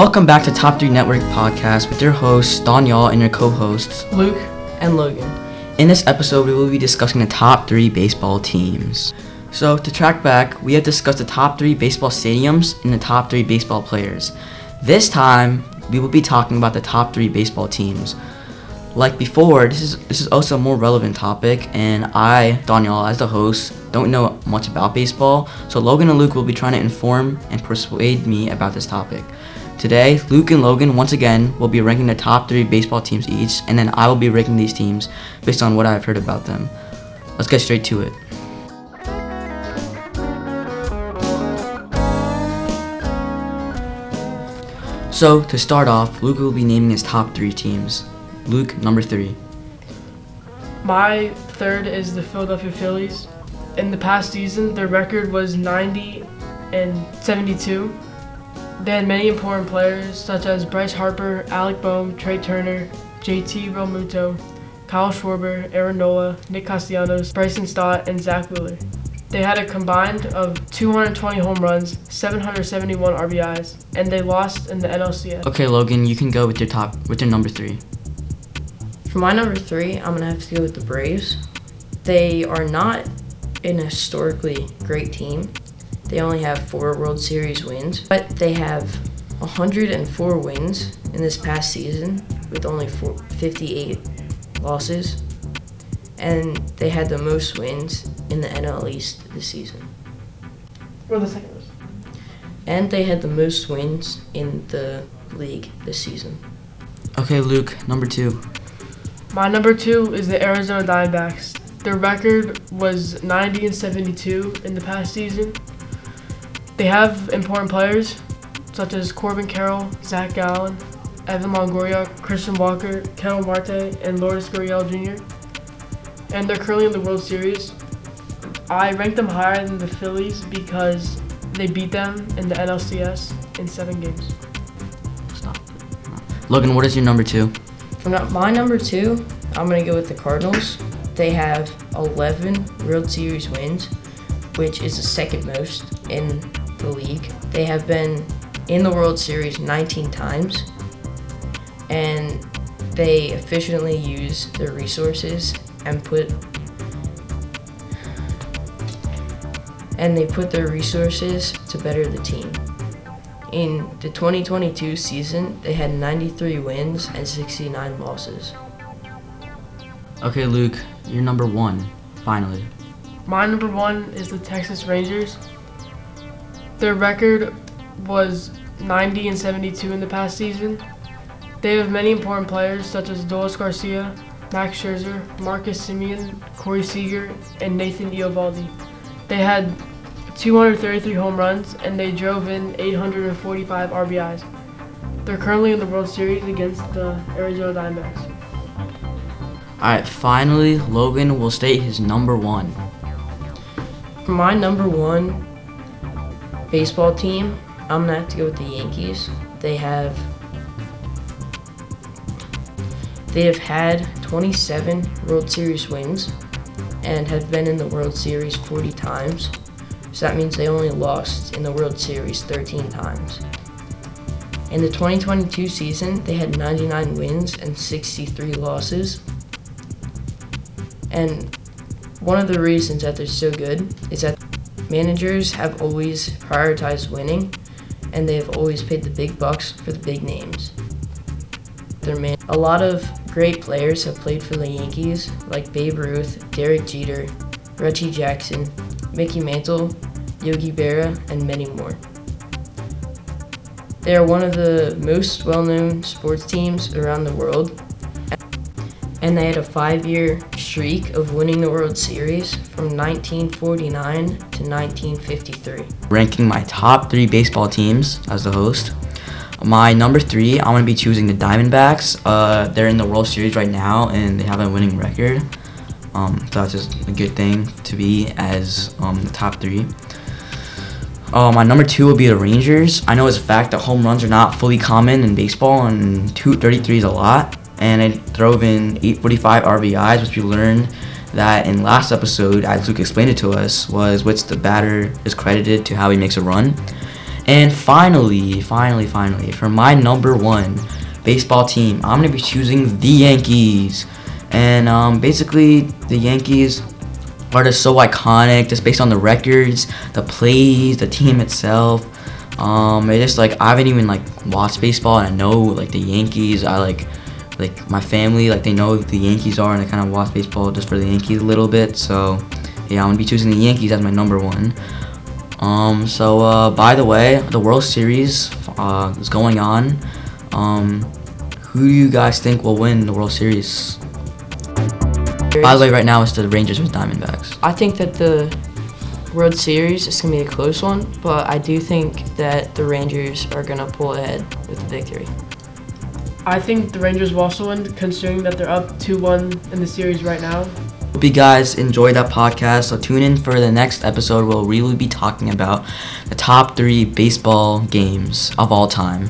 Welcome back to Top 3 Network Podcast with your hosts, Danyal, and your co hosts, Luke and Logan. In this episode, we will be discussing the top three baseball teams. So, to track back, we have discussed the top three baseball stadiums and the top three baseball players. This time, we will be talking about the top three baseball teams. Like before, this is this is also a more relevant topic, and I, Danyal, as the host, don't know much about baseball. So Logan and Luke will be trying to inform and persuade me about this topic. Today, Luke and Logan once again will be ranking the top three baseball teams each, and then I will be ranking these teams based on what I've heard about them. Let's get straight to it. So, to start off, Luke will be naming his top three teams. Luke, number three. My third is the Philadelphia Phillies. In the past season, their record was 90 and 72. They had many important players such as Bryce Harper, Alec Bohm, Trea Turner, JT Realmuto, Kyle Schwarber, Aaron Nola, Nick Castellanos, Bryson Stott, and Zach Wheeler. They had a combined of 220 home runs, 771 RBIs, and they lost in the NLCS. Okay, Logan, you can go with your top with your number three. For my number three, I'm gonna have to go with the Braves. They are not an historically great team. They only have four World Series wins, but they have 104 wins in this past season with only four, 58 losses. And they had the most wins in the NL East this season. Or the second was. And they had the most wins in the league this season. Okay, Luke, number two. My number two is the Arizona Diamondbacks. Their record was 90 and 72 in the past season. They have important players such as Corbin Carroll, Zac Gallen, Evan Longoria, Christian Walker, Ketel Marte, and Lourdes Gurriel Jr. And they're currently in the World Series. I rank them higher than the Phillies because they beat them in the NLCS in seven games. Stop. Logan, what is your number two? For no- my number two, I'm gonna go with the Cardinals. They have 11 World Series wins, which is the second most in the league. They have been in the World Series 19 times, and they efficiently use their resources and put and they put their resources to better the team. In the 2022 season, they had 93 wins and 69 losses. Okay, Luke, you're number one. Finally. My number one is the Texas Rangers. Their record was 90 and 72 in the past season. They have many important players such as Adolis Garcia, Max Scherzer, Marcus Semien, Corey Seager, and Nathan Eovaldi. They had 233 home runs and they drove in 845 RBIs. They're currently in the World Series against the Arizona Diamondbacks. Alright, finally, Logan will state his number one. My number one baseball team, I'm gonna have to go with the Yankees. They have they have had 27 World Series wins and have been in the World Series 40 times. So that means they only lost in the World Series 13 times. In the 2022 season, they had 99 wins and 63 losses. And one of the reasons that they're so good is that managers have always prioritized winning and they have always paid the big bucks for the big names. Man- a lot of great players have played for the Yankees, like Babe Ruth, Derek Jeter, Reggie Jackson, Mickey Mantle, Yogi Berra, and many more. They are one of the most well known sports teams around the world, and they had a five year streak of winning the World Series from 1949 to 1953. Ranking my top three baseball teams as the host. My number three, I'm gonna be choosing the Diamondbacks. Uh, they're in the World Series right now, and they have a winning record. Um, so that's just a good thing to be as um, the top three. Uh, my number two will be the Rangers. I know it's a fact that home runs are not fully common in baseball, and 233 is a lot. And it drove in 845 RBIs, which we learned that in last episode, as Luke explained it to us, was which the batter is credited to how he makes a run. And finally, finally, finally, for my number one baseball team, I'm gonna be choosing the Yankees. And um, basically, the Yankees are just so iconic, just based on the records, the plays, the team itself. Um, it just like I haven't even like watched baseball, and I know like the Yankees. I like like my family, like they know who the Yankees are, and I kind of watch baseball just for the Yankees a little bit. So yeah, I'm gonna be choosing the Yankees as my number one. Um, so uh, by the way, the World Series uh, is going on. Um, who do you guys think will win the World Series? By the way, right now it's the Rangers with Diamondbacks. I think that the World Series is going to be a close one, but I do think that the Rangers are going to pull ahead with the victory. I think the Rangers will also win, considering that they're up 2 1 in the series right now. Hope you guys enjoyed that podcast. So tune in for the next episode where we will be talking about the top three baseball games of all time.